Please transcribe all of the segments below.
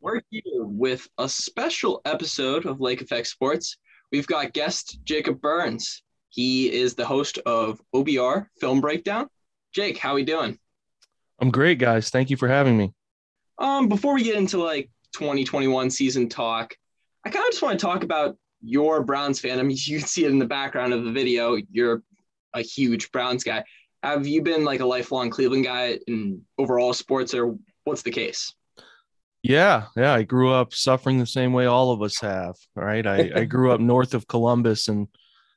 We're here with a special episode of Lake Effect Sports. We've got guest Jacob Burns. He is the host of OBR Film Breakdown. Jake, how are we doing? I'm great, guys. Thank you for having me. Um, before we get into like 2021 season talk, I kind of just want to talk about your Browns fandom. You can see it in the background of the video. You're a huge Browns guy. Have you been like a lifelong Cleveland guy in overall sports, or what's the case? Yeah, yeah. I grew up suffering the same way all of us have. Right. I, I grew up north of Columbus in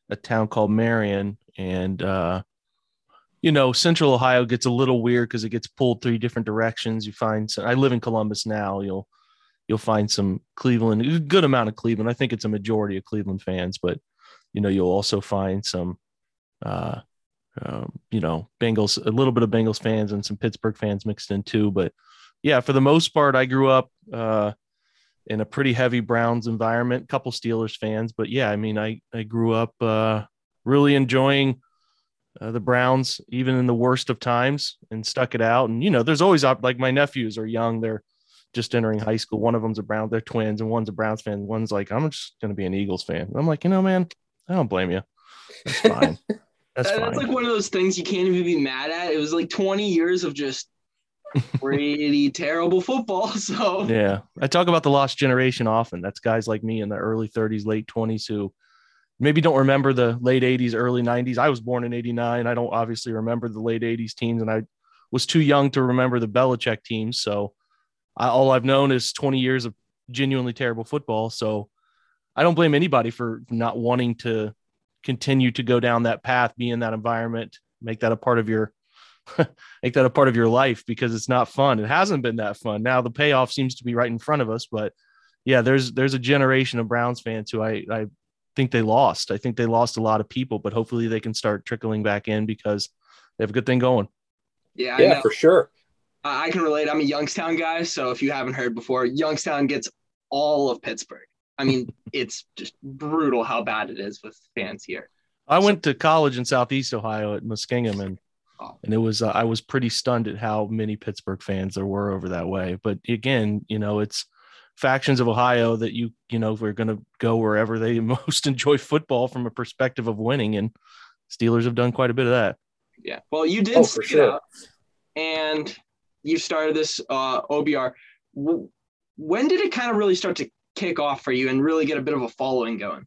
a town called Marion, and uh, you know, Central Ohio gets a little weird because it gets pulled three different directions. You find some, I live in Columbus now. You'll you'll find some Cleveland, a good amount of Cleveland. I think it's a majority of Cleveland fans, but you know, you'll also find some uh, um, you know, Bengals, a little bit of Bengals fans and some Pittsburgh fans mixed in too. But yeah, for the most part, I grew up uh, in a pretty heavy Browns environment, couple Steelers fans. But yeah, I mean, I, I grew up uh, really enjoying uh, the Browns, even in the worst of times, and stuck it out. And, you know, there's always like my nephews are young. They're just entering high school. One of them's a Brown, they're twins, and one's a Browns fan. One's like, I'm just going to be an Eagles fan. I'm like, you know, man, I don't blame you. That's fine. That's, that's like one of those things you can't even be mad at. It was like 20 years of just pretty terrible football. So yeah, I talk about the lost generation often. That's guys like me in the early 30s, late 20s who maybe don't remember the late 80s, early 90s. I was born in 89. I don't obviously remember the late 80s teams, and I was too young to remember the Belichick teams. So I, all I've known is 20 years of genuinely terrible football. So I don't blame anybody for not wanting to continue to go down that path, be in that environment, make that a part of your make that a part of your life because it's not fun. It hasn't been that fun. Now the payoff seems to be right in front of us, but yeah, there's there's a generation of Browns fans who I I think they lost. I think they lost a lot of people, but hopefully they can start trickling back in because they have a good thing going. Yeah, yeah, for sure. I can relate. I'm a Youngstown guy, so if you haven't heard before, Youngstown gets all of Pittsburgh. I mean, it's just brutal how bad it is with fans here. I went to college in Southeast Ohio at Muskingum, and. And it was uh, I was pretty stunned at how many Pittsburgh fans there were over that way. But again, you know, it's factions of Ohio that you you know we're going to go wherever they most enjoy football from a perspective of winning, and Steelers have done quite a bit of that. Yeah, well, you did oh, for sure. Out, and you started this uh, OBR. When did it kind of really start to kick off for you and really get a bit of a following going?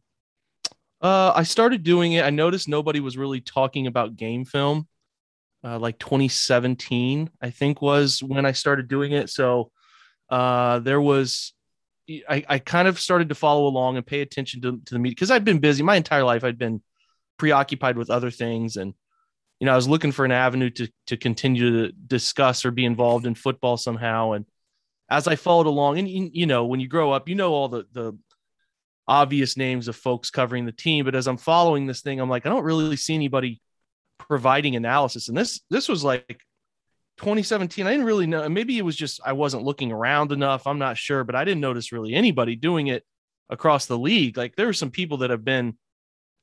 Uh, I started doing it. I noticed nobody was really talking about game film. Uh, like 2017, I think was when I started doing it. So uh, there was, I, I kind of started to follow along and pay attention to, to the media because I've been busy my entire life. I'd been preoccupied with other things. And, you know, I was looking for an avenue to, to continue to discuss or be involved in football somehow. And as I followed along, and you know, when you grow up, you know all the the obvious names of folks covering the team, but as I'm following this thing, I'm like, I don't really see anybody providing analysis. And this this was like 2017. I didn't really know. Maybe it was just I wasn't looking around enough. I'm not sure, but I didn't notice really anybody doing it across the league. Like there were some people that have been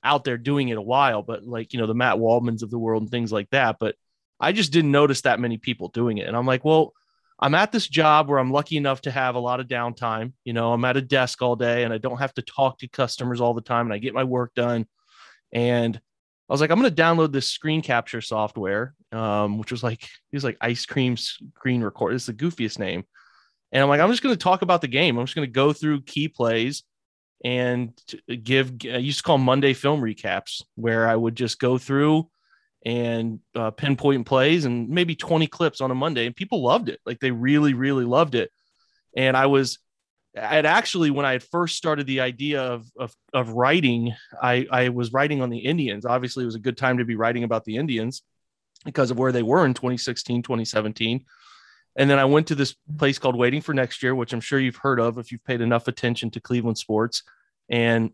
out there doing it a while, but like you know the Matt Waldmans of the world and things like that. But I just didn't notice that many people doing it, and I'm like, well I'm at this job where I'm lucky enough to have a lot of downtime. You know, I'm at a desk all day and I don't have to talk to customers all the time and I get my work done. And I was like, I'm going to download this screen capture software, um, which was like, it was like ice cream screen record. It's the goofiest name. And I'm like, I'm just going to talk about the game. I'm just going to go through key plays and give, I used to call Monday film recaps, where I would just go through and uh, pinpoint plays and maybe 20 clips on a Monday. And people loved it. Like they really, really loved it. And I was, I'd actually, when I had first started the idea of, of, of writing, I, I was writing on the Indians. Obviously, it was a good time to be writing about the Indians because of where they were in 2016, 2017. And then I went to this place called Waiting for Next Year, which I'm sure you've heard of if you've paid enough attention to Cleveland sports. And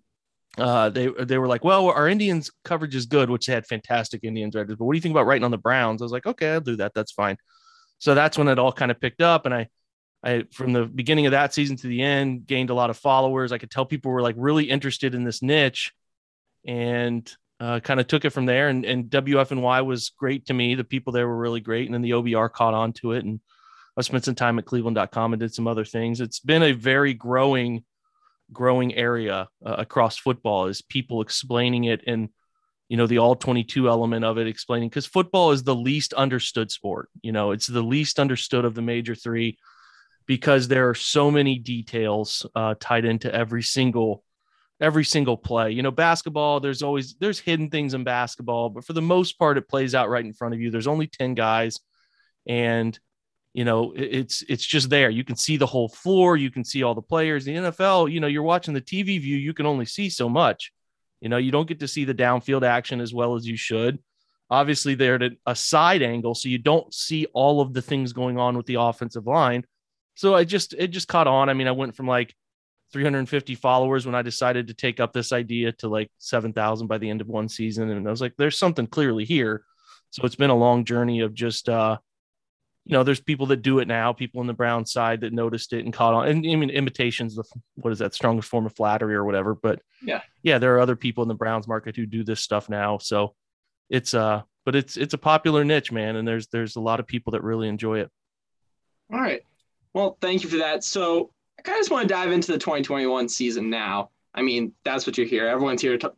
uh, they they were like, well, our Indians coverage is good, which they had fantastic Indians writers. But what do you think about writing on the Browns? I was like, okay, I'll do that. That's fine. So that's when it all kind of picked up, and I, I from the beginning of that season to the end, gained a lot of followers. I could tell people were like really interested in this niche, and uh, kind of took it from there. And, and WFNY was great to me. The people there were really great, and then the OBR caught on to it, and I spent some time at cleveland.com and did some other things. It's been a very growing, growing area uh, across football is people explaining it and, you know, the all 22 element of it, explaining because football is the least understood sport. You know, it's the least understood of the major three because there are so many details uh, tied into every single every single play. You know, basketball, there's always there's hidden things in basketball, but for the most part, it plays out right in front of you. There's only 10 guys, and you know, it's it's just there. You can see the whole floor, you can see all the players. The NFL, you know, you're watching the TV view, you can only see so much. You know, you don't get to see the downfield action as well as you should. Obviously, they're at a side angle, so you don't see all of the things going on with the offensive line. So I just it just caught on. I mean, I went from like 350 followers when I decided to take up this idea to like 7,000 by the end of one season. And I was like, there's something clearly here. So it's been a long journey of just, uh, you know, there's people that do it now, people in the Brown side that noticed it and caught on. And I mean, imitations, the what is that strongest form of flattery or whatever. But yeah, yeah, there are other people in the Browns market who do this stuff now. So it's, uh, but it's, it's a popular niche, man. And there's, there's a lot of people that really enjoy it. All right. Well, thank you for that. So I kind of just want to dive into the 2021 season now. I mean, that's what you're here. Everyone's here to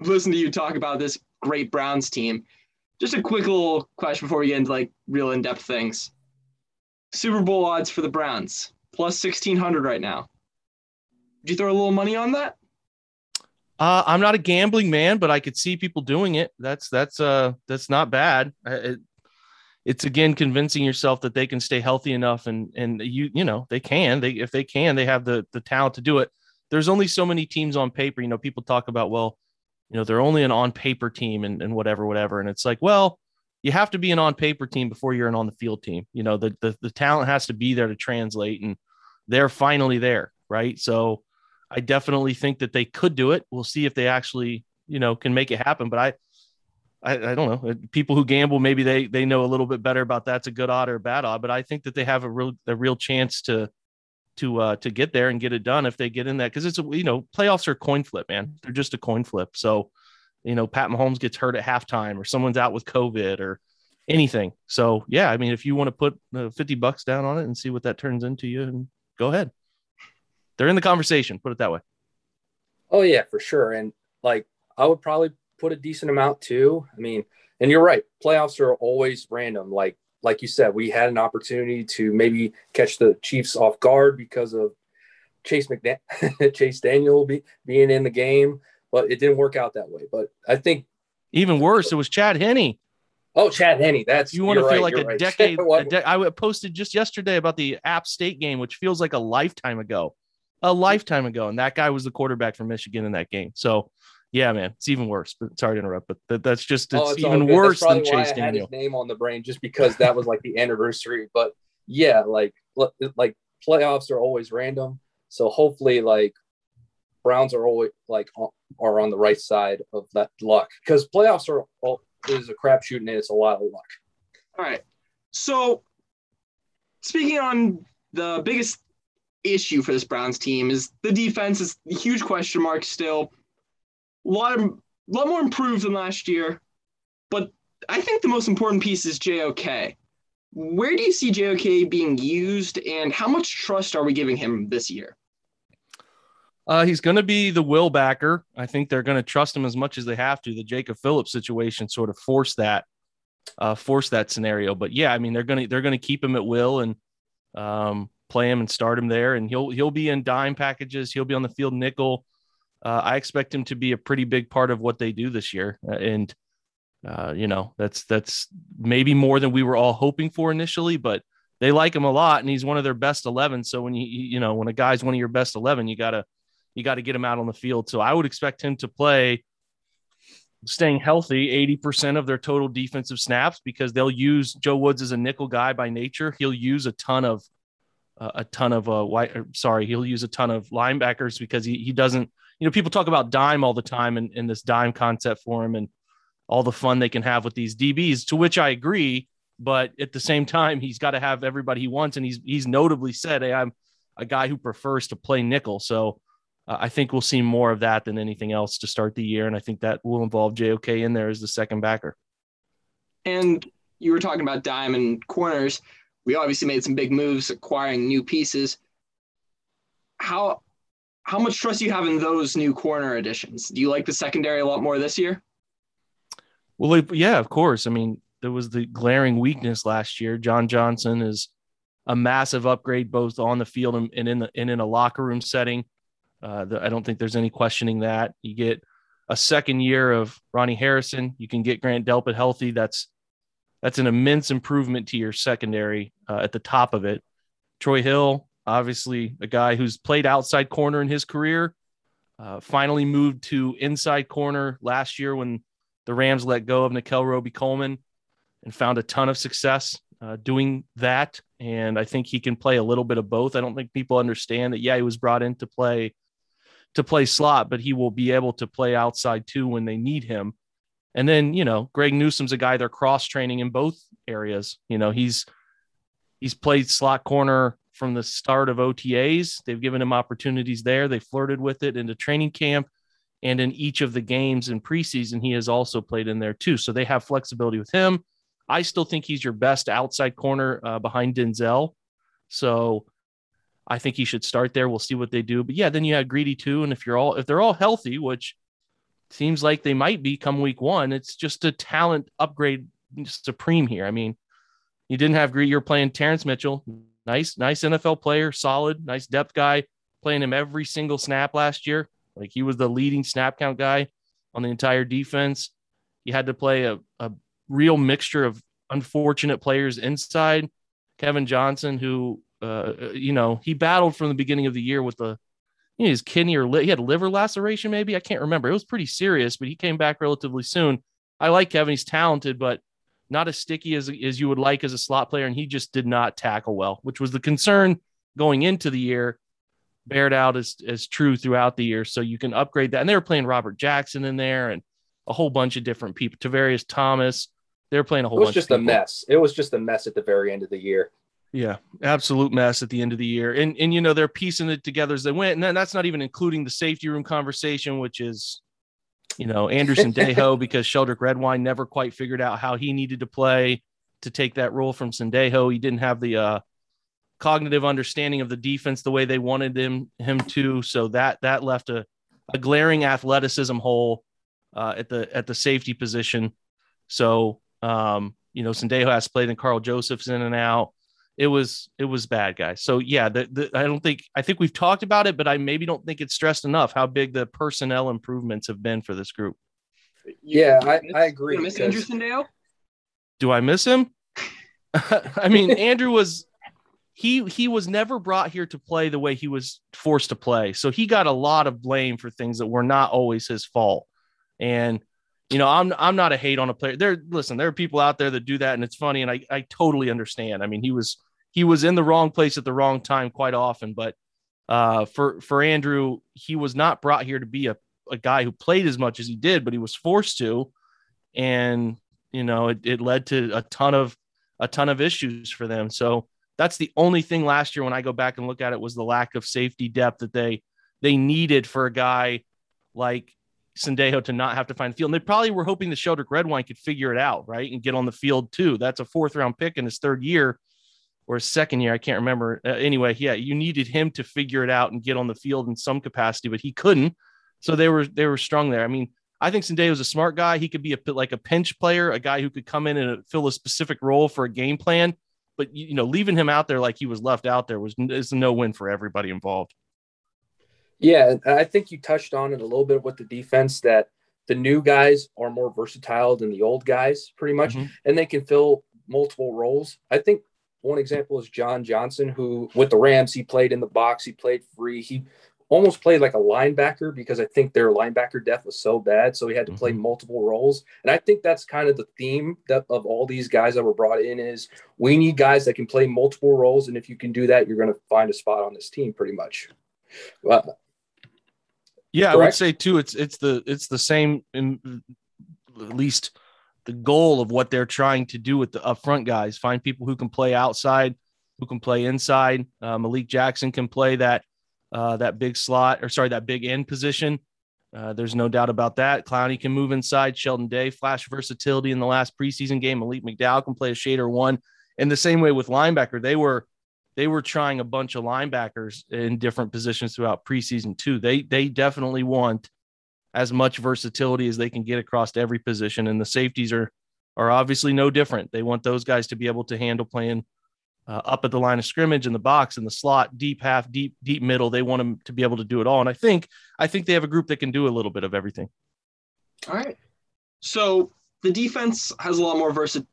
listen to you talk about this great Browns team. Just a quick little question before we get into like real in-depth things. Super Bowl odds for the Browns plus 1600 right now. Would you throw a little money on that? Uh, I'm not a gambling man, but I could see people doing it. That's that's uh that's not bad. It, it's again convincing yourself that they can stay healthy enough and and you you know they can they if they can they have the the talent to do it. There's only so many teams on paper you know people talk about well you know they're only an on paper team and, and whatever whatever. And it's like well you have to be an on paper team before you're an on the field team. You know the, the the talent has to be there to translate and they're finally there right? So i definitely think that they could do it. We'll see if they actually you know can make it happen. But i I, I, don't know. Uh, people who gamble, maybe they they know a little bit better about that's a good odd or a bad odd. But I think that they have a real a real chance to to uh to get there and get it done if they get in that because it's a you know playoffs are coin flip, man. They're just a coin flip. So you know, Pat Mahomes gets hurt at halftime or someone's out with COVID or anything. So yeah, I mean, if you want to put uh, fifty bucks down on it and see what that turns into, you and go ahead. They're in the conversation. Put it that way. Oh yeah, for sure. And like I would probably put a decent amount too. I mean, and you're right, playoffs are always random. Like like you said, we had an opportunity to maybe catch the Chiefs off guard because of Chase McDaniel, Chase Daniel be, being in the game, but it didn't work out that way. But I think even worse, it was Chad Henne. Oh, Chad Henne. That's you want to feel right, like a right. decade. a de- I posted just yesterday about the App State game, which feels like a lifetime ago, a lifetime ago, and that guy was the quarterback for Michigan in that game. So yeah, man, it's even worse. But sorry to interrupt, but that, that's just it's, oh, it's even worse than Chase Daniel. name on the brain just because that was like the anniversary. But yeah, like like playoffs are always random, so hopefully like Browns are always like are on the right side of that luck because playoffs are is a crapshoot and it's a lot of luck. All right, so speaking on the biggest issue for this Browns team is the defense is a huge question mark still a lot of, lot more improved than last year. But I think the most important piece is JOK. Where do you see JOK being used, and how much trust are we giving him this year? Uh, he's going to be the will backer. I think they're going to trust him as much as they have to. The Jacob Phillips situation sort of forced that, uh, forced that scenario. But yeah, I mean they're going to they're going to keep him at will and um, play him and start him there, and he'll he'll be in dime packages. He'll be on the field nickel uh, I expect him to be a pretty big part of what they do this year. Uh, and, uh, you know, that's, that's maybe more than we were all hoping for initially, but they like him a lot and he's one of their best 11. So when you, you know, when a guy's one of your best 11, you gotta, you got to get him out on the field. So I would expect him to play staying healthy 80% of their total defensive snaps because they'll use Joe Woods as a nickel guy by nature. He'll use a ton of, uh, a ton of uh white sorry he'll use a ton of linebackers because he, he doesn't you know, people talk about dime all the time and, in this dime concept for him and all the fun they can have with these DBs, to which I agree. But at the same time, he's got to have everybody he wants. And he's, he's notably said, Hey, I'm a guy who prefers to play nickel. So uh, I think we'll see more of that than anything else to start the year. And I think that will involve JOK in there as the second backer. And you were talking about dime and corners. we obviously made some big moves acquiring new pieces. How how much trust do you have in those new corner additions? Do you like the secondary a lot more this year? Well, yeah, of course. I mean, there was the glaring weakness last year. John Johnson is a massive upgrade both on the field and, in the and in a locker room setting. Uh, the, I don't think there's any questioning that. You get a second year of Ronnie Harrison. You can get Grant Delpit healthy. That's that's an immense improvement to your secondary uh, at the top of it. Troy Hill, obviously a guy who's played outside corner in his career, uh, finally moved to inside corner last year when the Rams let go of Nickell Robey-Coleman and found a ton of success uh, doing that. And I think he can play a little bit of both. I don't think people understand that. Yeah, he was brought in to play to play slot, but he will be able to play outside too when they need him. And then you know, Greg Newsome's a guy they're cross training in both areas. You know, he's he's played slot corner from the start of OTAs. They've given him opportunities there. They flirted with it into training camp. And in each of the games in preseason, he has also played in there too. So they have flexibility with him. I still think he's your best outside corner uh, behind Denzel. So I think he should start there. We'll see what they do. But yeah, then you have Greedy too. And if you're all if they're all healthy, which seems like they might be come week one, it's just a talent upgrade supreme here. I mean, you didn't have Greedy. You're playing Terrance Mitchell, nice, nice NFL player, solid, nice depth guy, playing him every single snap last year. Like he was the leading snap count guy on the entire defense. You had to play a, a real mixture of unfortunate players inside. Kevin Johnson, who, uh, you know, he battled from the beginning of the year with the, you know, his kidney or li- he had liver laceration, maybe. I can't remember. It was pretty serious, but he came back relatively soon. I like Kevin. He's talented, but not as sticky as, as you would like as a slot player. And he just did not tackle well, which was the concern going into the year bared out as, as true throughout the year. So you can upgrade that. And they were playing Robert Jackson in there and a whole bunch of different people. Tavarius Thomas. They were playing a whole. It was just a mess. It was just a mess at the very end of the year. Yeah, absolute mess at the end of the year. And and you know they're piecing it together as they went. And then that's not even including the safety room conversation, which is, you know, Anderson Sendejo because Sheldrick Redwine never quite figured out how he needed to play to take that role from Sendejo. He didn't have the uh, cognitive understanding of the defense the way they wanted him him to. So that that left a, a glaring athleticism hole uh, at the at the safety position. So um, you know, Sendejo has played in Karl Joseph's in and out. It was it was bad, guys. So yeah, the, the, I don't think I think we've talked about it, but I maybe don't think it's stressed enough how big the personnel improvements have been for this group. Yeah, I, I agree. Miss Andrew Sendejo? Do I miss him? I mean, Andrew was he he was never brought here to play the way he was forced to play. So he got a lot of blame for things that were not always his fault. And you know, I'm I'm not a hate on a player. There, listen, there are people out there that do that, and it's funny, and I I totally understand. I mean, he was he was in the wrong place at the wrong time quite often, but uh, for for Andrew, he was not brought here to be a a guy who played as much as he did, but he was forced to, and you know, it, it led to a ton of a ton of issues for them. So that's the only thing last year when I go back and look at it was the lack of safety depth that they they needed for a guy like Sendejo to not have to find the field. And they probably were hoping the Sheldrick Redwine could figure it out, right? And get on the field too. That's a fourth round pick in his third year or his second year. I can't remember. Uh, anyway, yeah, you needed him to figure it out and get on the field in some capacity, but he couldn't. So they were they were strong there. I mean, I think Sendejo was a smart guy. He could be a like a pinch player, a guy who could come in and fill a specific role for a game plan but you know, leaving him out there like he was left out there was is no win for everybody involved. Yeah, I think you touched on it a little bit with the defense that the new guys are more versatile than the old guys, pretty much, mm-hmm. and they can fill multiple roles. I think one example is John Johnson, who with the Rams, he played in the box, he played free, he almost played like a linebacker because I think their linebacker depth was so bad. So he had to play mm-hmm. multiple roles. And I think that's kind of the theme that, of all these guys that were brought in is we need guys that can play multiple roles. And if you can do that, you're going to find a spot on this team pretty much. Well, yeah, correct? I would say too, it's, it's the, it's the same in at least the goal of what they're trying to do with the upfront guys, find people who can play outside, who can play inside. Uh, Malik Jackson can play that uh, that big slot, or sorry, that big end position. Uh, there's no doubt about that. Clowney can move inside. Sheldon Day, flash versatility in the last preseason game. Malik McDowell can play a shader one. in the same way with linebacker, they were they were trying a bunch of linebackers in different positions throughout preseason too. They they definitely want as much versatility as they can get across every position, and the safeties are are obviously no different. They want those guys to be able to handle playing uh, up at the line of scrimmage in the box in the slot deep half deep deep middle they want them to be able to do it all and i think i think they have a group that can do a little bit of everything all right so the defense has a lot more versi-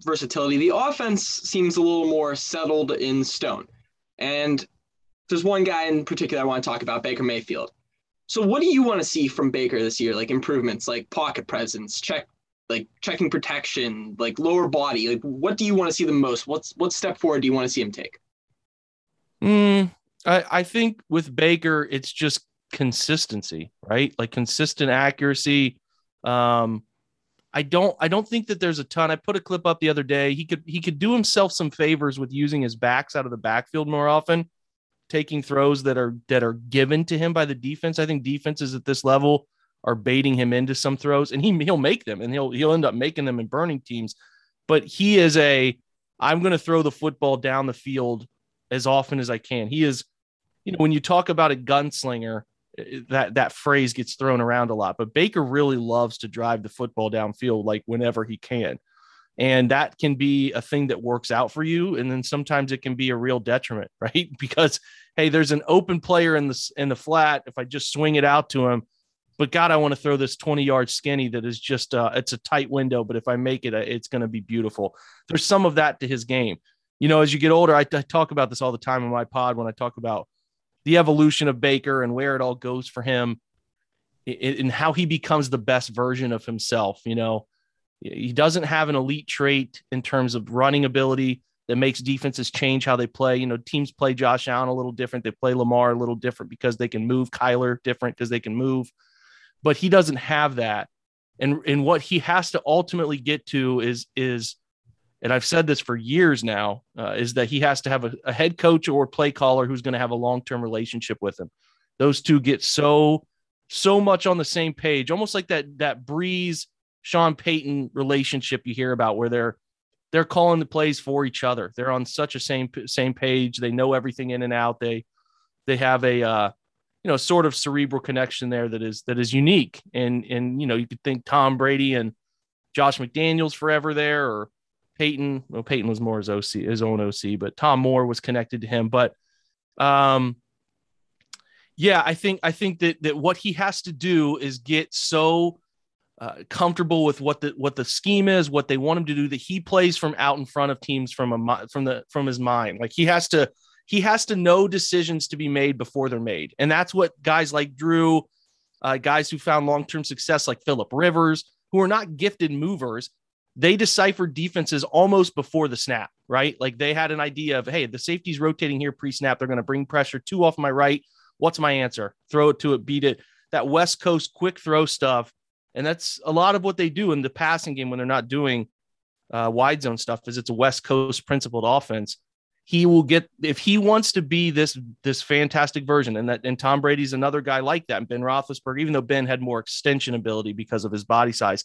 versatility the offense seems a little more settled in stone and there's one guy in particular i want to talk about baker mayfield so what do you want to see from baker this year like improvements like pocket presence check like checking protection, like lower body? Like, what do you want to see the most? What's what step forward do you want to see him take? Mm, I, I think with Baker, it's just consistency, right? Like consistent accuracy. Um, I don't I don't think that there's a ton. I put a clip up the other day. He could he could do himself some favors with using his backs out of the backfield more often, taking throws that are that are given to him by the defense. I think defenses at this level are baiting him into some throws, and he he'll make them, and he'll he'll end up making them and burning teams. But he is a I'm going to throw the football down the field as often as I can. He is, you know, when you talk about a gunslinger, that that phrase gets thrown around a lot. But Baker really loves to drive the football downfield like whenever he can. And that can be a thing that works out for you. And then sometimes it can be a real detriment, right? Because hey, there's an open player in the in the flat. If I just swing it out to him, but God, I want to throw this 20 yard skinny that is just, uh, it's a tight window, but if I make it, uh, it's going to be beautiful. There's some of that to his game. You know, as you get older, I, I talk about this all the time in my pod when I talk about the evolution of Baker and where it all goes for him and how he becomes the best version of himself. You know, he doesn't have an elite trait in terms of running ability that makes defenses change how they play. You know, teams play Josh Allen a little different. They play Lamar a little different because they can move Kyler different because they can move but he doesn't have that. And and what he has to ultimately get to is is and I've said this for years now, uh, is that he has to have a, a head coach or play caller who's going to have a long term relationship with him. Those two get so so much on the same page, almost like that that Brees Sean Payton relationship you hear about, where they're they're calling the plays for each other. They're on such a same same page. They know everything in and out. They they have a uh, you know sort of cerebral connection there that is that is unique and and you know you could think Tom Brady and Josh McDaniels forever there or Peyton well Peyton was more his OC his own OC but Tom Moore was connected to him but um yeah I think I think that that what he has to do is get so uh, comfortable with what the what the scheme is, what they want him to do. That he plays from out in front of teams from a from the from his mind. Like he has to he has to know decisions to be made before they're made. And that's what guys like Drew, uh, guys who found long term success like Philip Rivers, who are not gifted movers, they deciphered defenses almost before the snap, right? Like they had an idea of, hey, the safety's rotating here pre snap. They're going to bring pressure two off my right. What's my answer? Throw it to it, beat it. That West Coast quick throw stuff. And that's a lot of what they do in the passing game when they're not doing uh, wide zone stuff, is it's a West Coast principled offense he will get if he wants to be this this fantastic version, and that and Tom Brady's another guy like that. And Ben Roethlisberger, even though Ben had more extension ability because of his body size,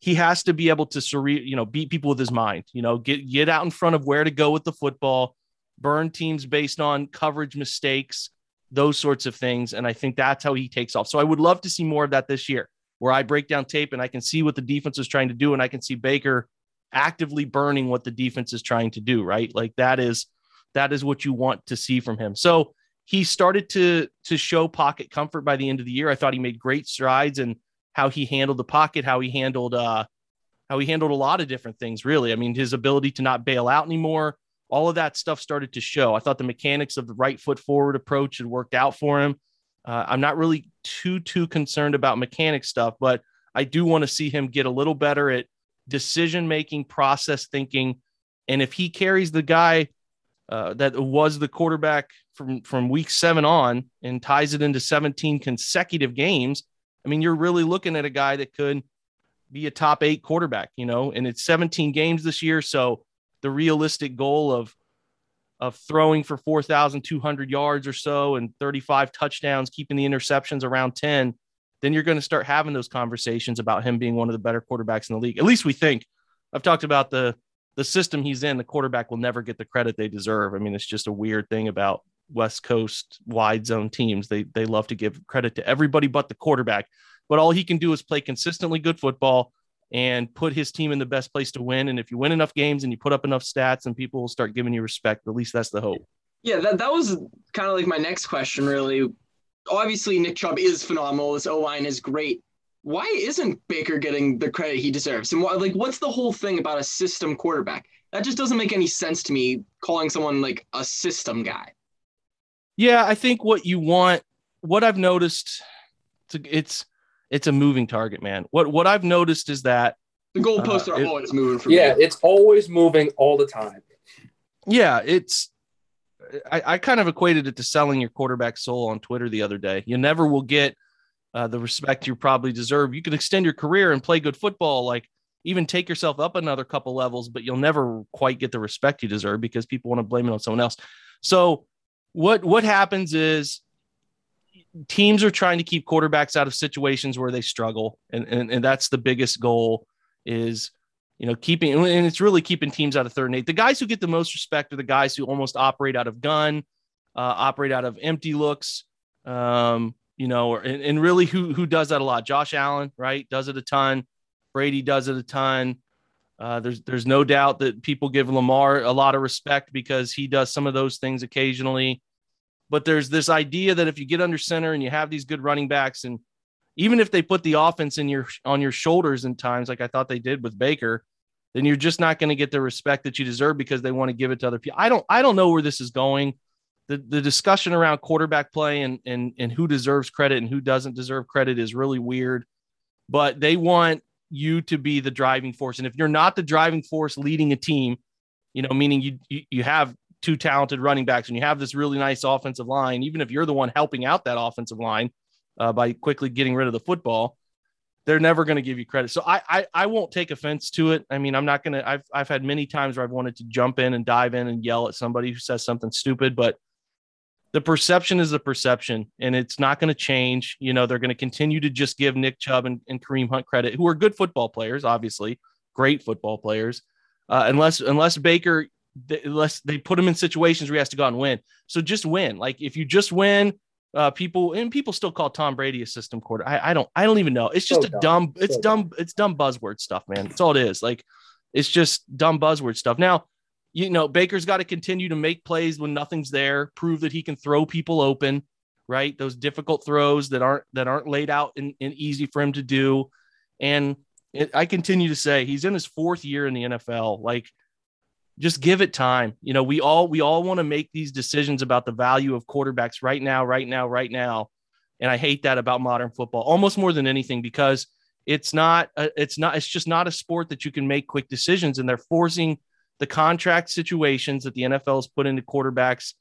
he has to be able to you know beat people with his mind. You know, get get out in front of where to go with the football, burn teams based on coverage mistakes, those sorts of things. And I think that's how he takes off. So I would love to see more of that this year, where I break down tape and I can see what the defense is trying to do, and I can see Baker actively burning what the defense is trying to do, right? Like that is that is what you want to see from him. So he started to to show pocket comfort by the end of the year. I thought he made great strides in how he handled the pocket, how he handled uh how he handled a lot of different things, really. I mean, his ability to not bail out anymore, all of that stuff started to show. I thought the mechanics of the right foot forward approach had worked out for him. Uh, I'm not really too too concerned about mechanic stuff, but I do want to see him get a little better at decision making, process thinking. And if he carries the guy uh, that was the quarterback from from week seven on and ties it into 17 consecutive games, I mean, you're really looking at a guy that could be a top eight quarterback, you know, and it's 17 games this year. So the realistic goal of of throwing for 4,200 yards or so and 35 touchdowns, keeping the interceptions around 10 then you're going to start having those conversations about him being one of the better quarterbacks in the league. At least we think. I've talked about the the system he's in, the quarterback will never get the credit they deserve. I mean, it's just a weird thing about West Coast wide zone teams. They they love to give credit to everybody but the quarterback. But all he can do is play consistently good football and put his team in the best place to win. And if you win enough games and you put up enough stats, and people will start giving you respect. At least that's the hope. Yeah, that, that was kind of like my next question, really. Obviously, Nick Chubb is phenomenal. This O line is great. Why isn't Baker getting the credit he deserves? And why, like, what's the whole thing about a system quarterback? That just doesn't make any sense to me. Calling someone like a system guy. Yeah, I think what you want, what I've noticed, it's it's a moving target, man. What what I've noticed is that the goalposts uh, are it, always moving. For yeah, me. it's always moving all the time. Yeah, it's. I, I kind of equated it to selling your quarterback soul on Twitter the other day. You never will get uh, the respect you probably deserve. You can extend your career and play good football, like even take yourself up another couple levels, but you'll never quite get the respect you deserve because people want to blame it on someone else. So what what happens is teams are trying to keep quarterbacks out of situations where they struggle. And, and, and that's the biggest goal is you know keeping and it's really keeping teams out of third and eight. The guys who get the most respect are the guys who almost operate out of gun uh, operate out of empty looks um, you know or, and, and really who who does that a lot? Josh allen right does it a ton. Brady does it a ton uh, there's there's no doubt that people give Lamar a lot of respect because he does some of those things occasionally. But there's this idea that if you get under center and you have these good running backs, and even if they put the offense in your on your shoulders in times, like I thought they did with Baker, then you're just not going to get the respect that you deserve because they want to give it to other people. I don't I don't know where this is going. The the discussion around quarterback play and and and who deserves credit and who doesn't deserve credit is really weird. But they want you to be the driving force. And if you're not the driving force leading a team, you know, meaning you, you, you have two talented running backs and you have this really nice offensive line, even if you're the one helping out that offensive line uh, by quickly getting rid of the football, they're never going to give you credit. So I, I, I won't take offense to it. I mean, I'm not going to. I've I've had many times where I've wanted to jump in and dive in and yell at somebody who says something stupid, but the perception is the perception and it's not going to change. You know, they're going to continue to just give Nick Chubb and, and, Kareem Hunt credit, who are good football players, obviously, great football players. Uh, unless unless Baker, unless they put him in situations where he has to go out and win. So just win. Like if you just win, uh, people and people still call Tom Brady a system quarter. I, I don't I don't even know. It's just so a dumb, dumb it's so dumb, dumb, it's dumb buzzword stuff, man. That's all it is. Like it's just dumb buzzword stuff. Now you know, Baker's got to continue to make plays when nothing's there, prove that he can throw people open, right? Those difficult throws that aren't that aren't laid out and, easy for him to do. And it, I continue to say he's in his fourth year in the NFL. Like, just give it time. You know, we all we all want to make these decisions about the value of quarterbacks right now, right now, right now. And I hate that about modern football almost more than anything because it's not a, it's not it's just not a sport that you can make quick decisions and they're forcing the contract situations that the NFL has put into quarterbacks,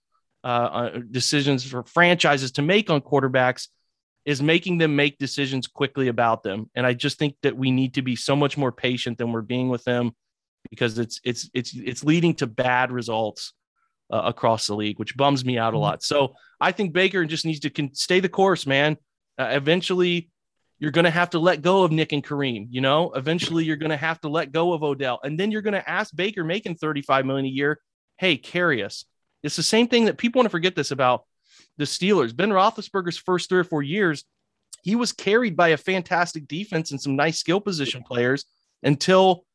uh, uh, decisions for franchises to make on quarterbacks is making them make decisions quickly about them. And I just think that we need to be so much more patient than we're being with them because it's it's it's it's leading to bad results uh, across the league, which bums me out a mm-hmm. lot. So I think Baker just needs to con- stay the course, man. Uh, eventually, you're going to have to let go of Nick and Kareem. You know, eventually you're going to have to let go of Odell, and then you're going to ask Baker making 35 million a year, "Hey, carry us." It's the same thing that people want to forget this about the Steelers. Ben Roethlisberger's first three or four years, he was carried by a fantastic defense and some nice skill position players until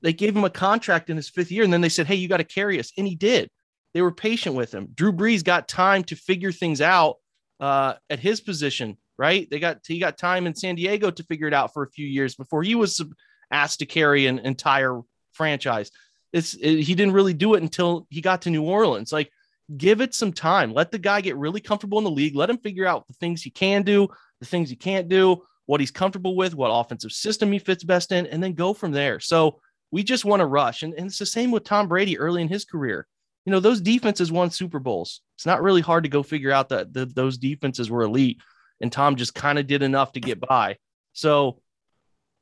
they gave him a contract in his fifth year, and then they said, "Hey, you got to carry us," and he did. They were patient with him. Drew Brees got time to figure things out uh, at his position right? They got he got time in San Diego to figure it out for a few years before he was asked to carry an entire franchise. It's it, he didn't really do it until he got to New Orleans. Like, give it some time. Let the guy get really comfortable in the league. Let him figure out the things he can do, the things he can't do, what he's comfortable with, what offensive system he fits best in, and then go from there. So we just want to rush, and, and it's the same with Tom Brady early in his career. You know, those defenses won Super Bowls. It's not really hard to go figure out that the, those defenses were elite and Tom just kind of did enough to get by. So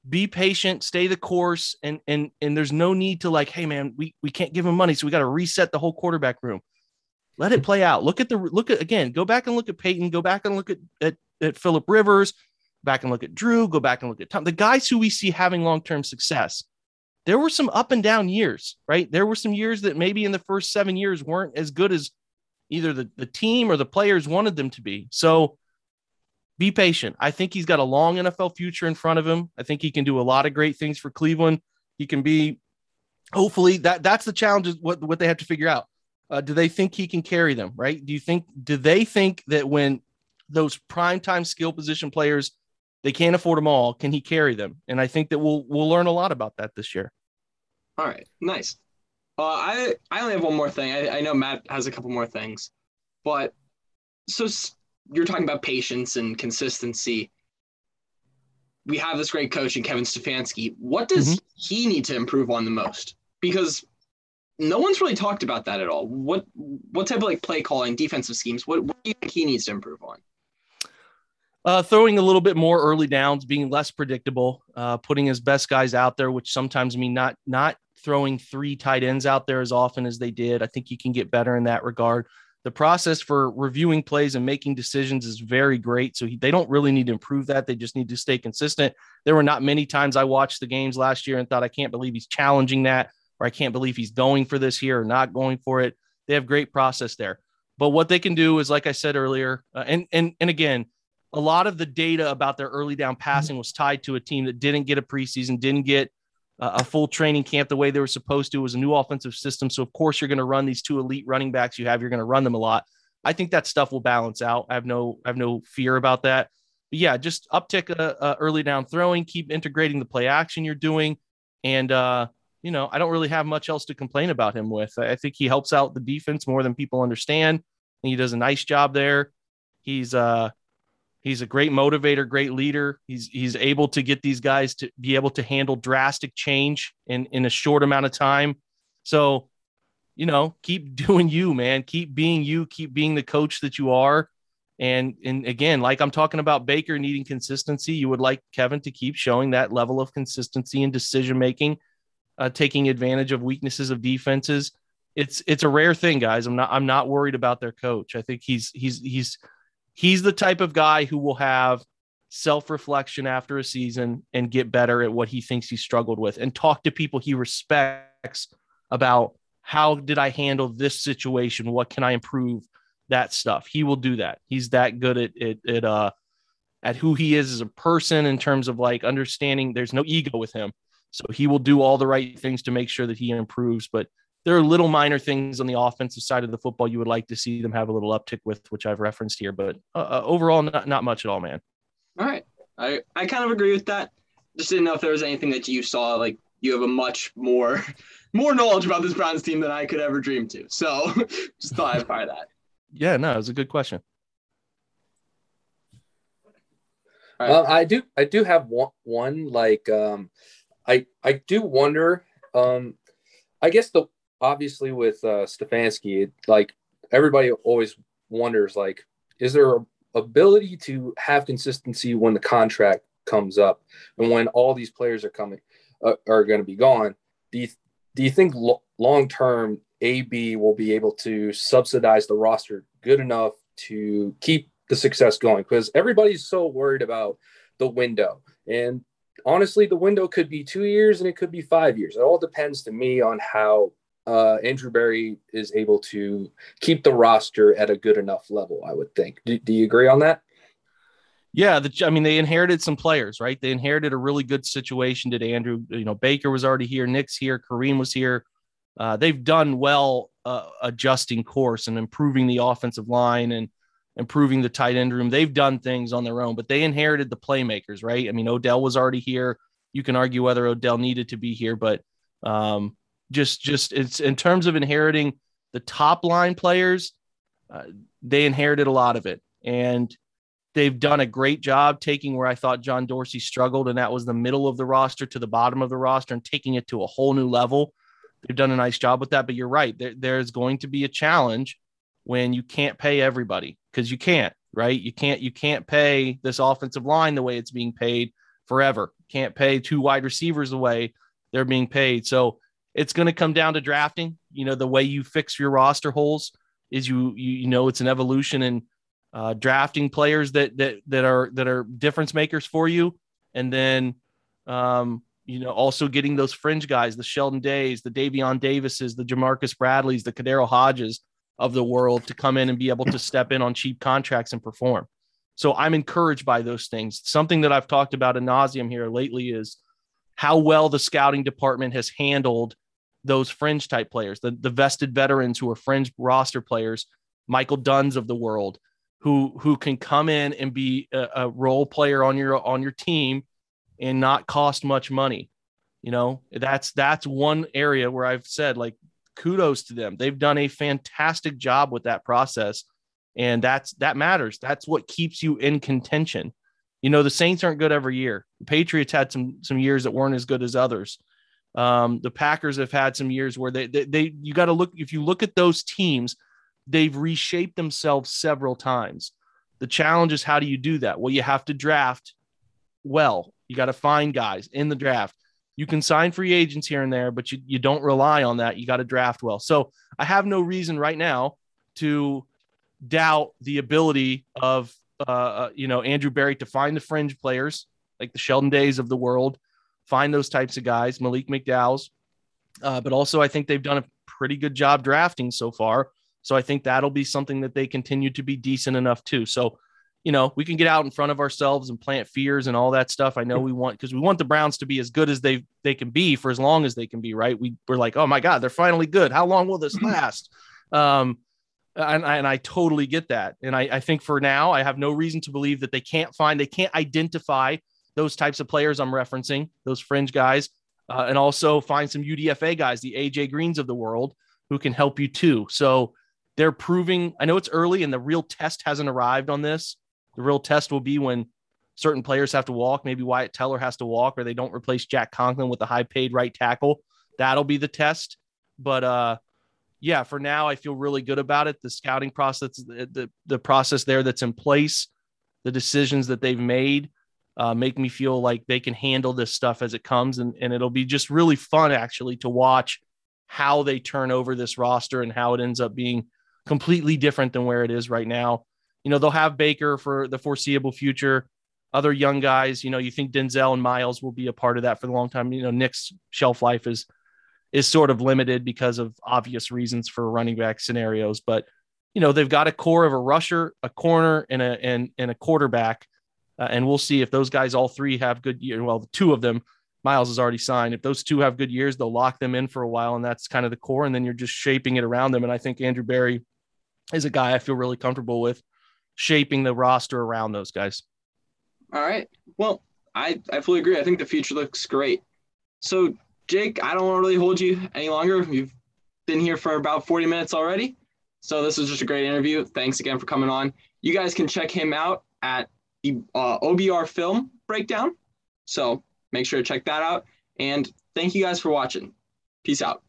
be patient, stay the course, and and and there's no need to like, hey man, we we can't give him money, so we got to reset the whole quarterback room. Let it play out. Look at the look at again. Go back and look at Peyton. Go back and look at at, at Philip Rivers. Back and look at Drew. Go back and look at Tom. The guys who we see having long term success. there were some up and down years, right? There were some years that maybe in the first seven years weren't as good as either the, the team or the players wanted them to be. So be patient. I think he's got a long NFL future in front of him. I think he can do a lot of great things for Cleveland. He can be, hopefully, that that's the challenge. Is what what they have to figure out. Uh, do they think he can carry them? Right? Do you think? Do they think that when those prime time skill position players they can't afford them all. Can he carry them? And I think that we'll we'll learn a lot about that this year. All right, nice. Uh, I I only have one more thing. I, I know Matt has a couple more things, but so you're talking about patience and consistency. We have this great coach in Kevin Stefanski. What does mm-hmm. he need to improve on the most? Because no one's really talked about that at all. What what type of like play calling, defensive schemes? What, what do you think he needs to improve on? Uh, throwing a little bit more early downs, being less predictable, uh, putting his best guys out there, which sometimes mean not not throwing three tight ends out there as often as they did. I think he can get better in that regard. The process for reviewing plays and making decisions is very great. So he, they don't really need to improve that. They just need to stay consistent. There were not many times I watched the games last year and thought, I can't believe he's challenging that, or I can't believe he's going for this here or not going for it. They have great process there. But what they can do is, like I said earlier, uh, and and and again, a lot of the data about their early down passing was tied to a team that didn't get a preseason, didn't get a full training camp the way they were supposed to. It was a new offensive system. So, of course, you're going to run these two elite running backs you have. You're going to run them a lot. I think that stuff will balance out. I have no, I have no fear about that. But yeah, just uptick a, a early down throwing, keep integrating the play action you're doing. And, uh, you know, I don't really have much else to complain about him with. I think he helps out the defense more than people understand. And he does a nice job there. He's, uh, He's a great motivator, great leader. He's he's able to get these guys to be able to handle drastic change in in a short amount of time. So, you know, keep doing you, man. Keep being you. Keep being the coach that you are. And and again, like I'm talking about Baker needing consistency, you would like Kevin to keep showing that level of consistency and decision making, uh, taking advantage of weaknesses of defenses. It's it's a rare thing, guys. I'm not I'm not worried about their coach. I think he's he's he's he's the type of guy who will have self reflection after a season and get better at what he thinks he struggled with and talk to people he respects about how did I handle this situation? What can I improve? That stuff. He will do that. He's that good at, at, at, uh, at who he is as a person in terms of like understanding there's no ego with him. So he will do all the right things to make sure that he improves. But there are little minor things on the offensive side of the football you would like to see them have a little uptick with, which I've referenced here. But uh, uh, overall, not, not much at all, man. All right. I, I kind of agree with that. Just didn't know if there was anything that you saw. Like you have a much more more knowledge about this Browns team than I could ever dream to. So just thought I'd fire that. Yeah, no, it was a good question. Right. Uh, I do I do have one one like um I I do wonder um I guess the obviously with uh, Stefanski, like everybody always wonders, like, is there ability to have consistency when the contract comes up and when all these players are coming uh, are going to be gone? Do you do you think lo- long term AB will be able to subsidize the roster good enough to keep the success going? Because everybody's so worried about the window and honestly, the window could be two years and it could be five years. It all depends to me on how uh, Andrew Berry is able to keep the roster at a good enough level. I would think. Do, do you agree on that? Yeah, the, I mean, they inherited some players, right? They inherited a really good situation. Did Andrew? You know, Baker was already here, Nick's here, Kareem was here. Uh, they've done well uh, adjusting course and improving the offensive line and improving the tight end room. They've done things on their own, but they inherited the playmakers, right? I mean, Odell was already here. You can argue whether Odell needed to be here, but um, just just it's in terms of inheriting the top line players, uh, they inherited a lot of it, and they've done a great job taking where I thought John Dorsey struggled, and that was the middle of the roster to the bottom of the roster, and taking it to a whole new level. They've done a nice job with that, but you're right. There, there's going to be a challenge when you can't pay everybody because you can't, right? You can't you can't pay this offensive line the way it's being paid forever. Can't pay two wide receivers the way they're being paid. So it's going to come down to drafting. You know, the way you fix your roster holes is you you, you know it's an evolution in uh, drafting players that that that are that are difference makers for you, and then um, you know, also getting those fringe guys, the Sheldon Days, the Davion Davises, the Ja'Marcus Bradleys, the Cadero Hodges of the world to come in and be able to step in on cheap contracts and perform. So I'm encouraged by those things. Something that I've talked about in nauseum here lately is how well the scouting department has handled those fringe type players, the, the vested veterans who are fringe roster players, Michael Dunns of the world, who who can come in and be a, a role player on your on your team and not cost much money. You know, that's that's one area where I've said like kudos to them. They've done a fantastic job with that process. And that's that matters. That's what keeps you in contention. You know, the Saints aren't good every year. The Patriots had some some years that weren't as good as others. Um, the Packers have had some years where they they, they you got to look if you look at those teams, they've reshaped themselves several times. The challenge is how do you do that? Well, you have to draft well. You got to find guys in the draft. You can sign free agents here and there, but you, you don't rely on that. You got to draft well. So I have no reason right now to doubt the ability of uh, uh, you know Andrew Berry to find the fringe players like the Sheldon Days of the world, find those types of guys, Malik McDowell's. Uh, but also, I think they've done a pretty good job drafting so far. So I think that'll be something that they continue to be decent enough too. So, you know, we can get out in front of ourselves and plant fears and all that stuff. I know we want because we want the Browns to be as good as they they can be for as long as they can be. Right? We we're like, oh my god, they're finally good. How long will this last? Um, and, and I totally get that. And I, I think for now, I have no reason to believe that they can't find, they can't identify those types of players I'm referencing, those fringe guys, uh, and also find some UDFA guys, the AJ Greens of the world, who can help you too. So they're proving, I know it's early and the real test hasn't arrived on this. The real test will be when certain players have to walk. Maybe Wyatt Teller has to walk or they don't replace Jack Conklin with a high paid right tackle. That'll be the test. But, uh, yeah, for now, I feel really good about it. The scouting process, the, the, the process there that's in place, the decisions that they've made uh, make me feel like they can handle this stuff as it comes. And, and it'll be just really fun, actually, to watch how they turn over this roster and how it ends up being completely different than where it is right now. You know, they'll have Baker for the foreseeable future. Other young guys, you know, you think Denzel and Miles will be a part of that for the long time. You know, Nick's shelf life is is sort of limited because of obvious reasons for running back scenarios. But you know they've got a core of a rusher, a corner, and a and and a quarterback, uh, and we'll see if those guys all three have good years. Well, two of them, Miles is already signed. If those two have good years, they'll lock them in for a while, and that's kind of the core. And then you're just shaping it around them. And I think Andrew Berry is a guy I feel really comfortable with shaping the roster around those guys. All right. Well, I I fully agree. I think the future looks great. So Jake, I don't want to really hold you any longer. You've been here for about 40 minutes already. So this was just a great interview. Thanks again for coming on. You guys can check him out at uh, OBR film breakdown. So make sure to check that out. And thank you guys for watching. Peace out.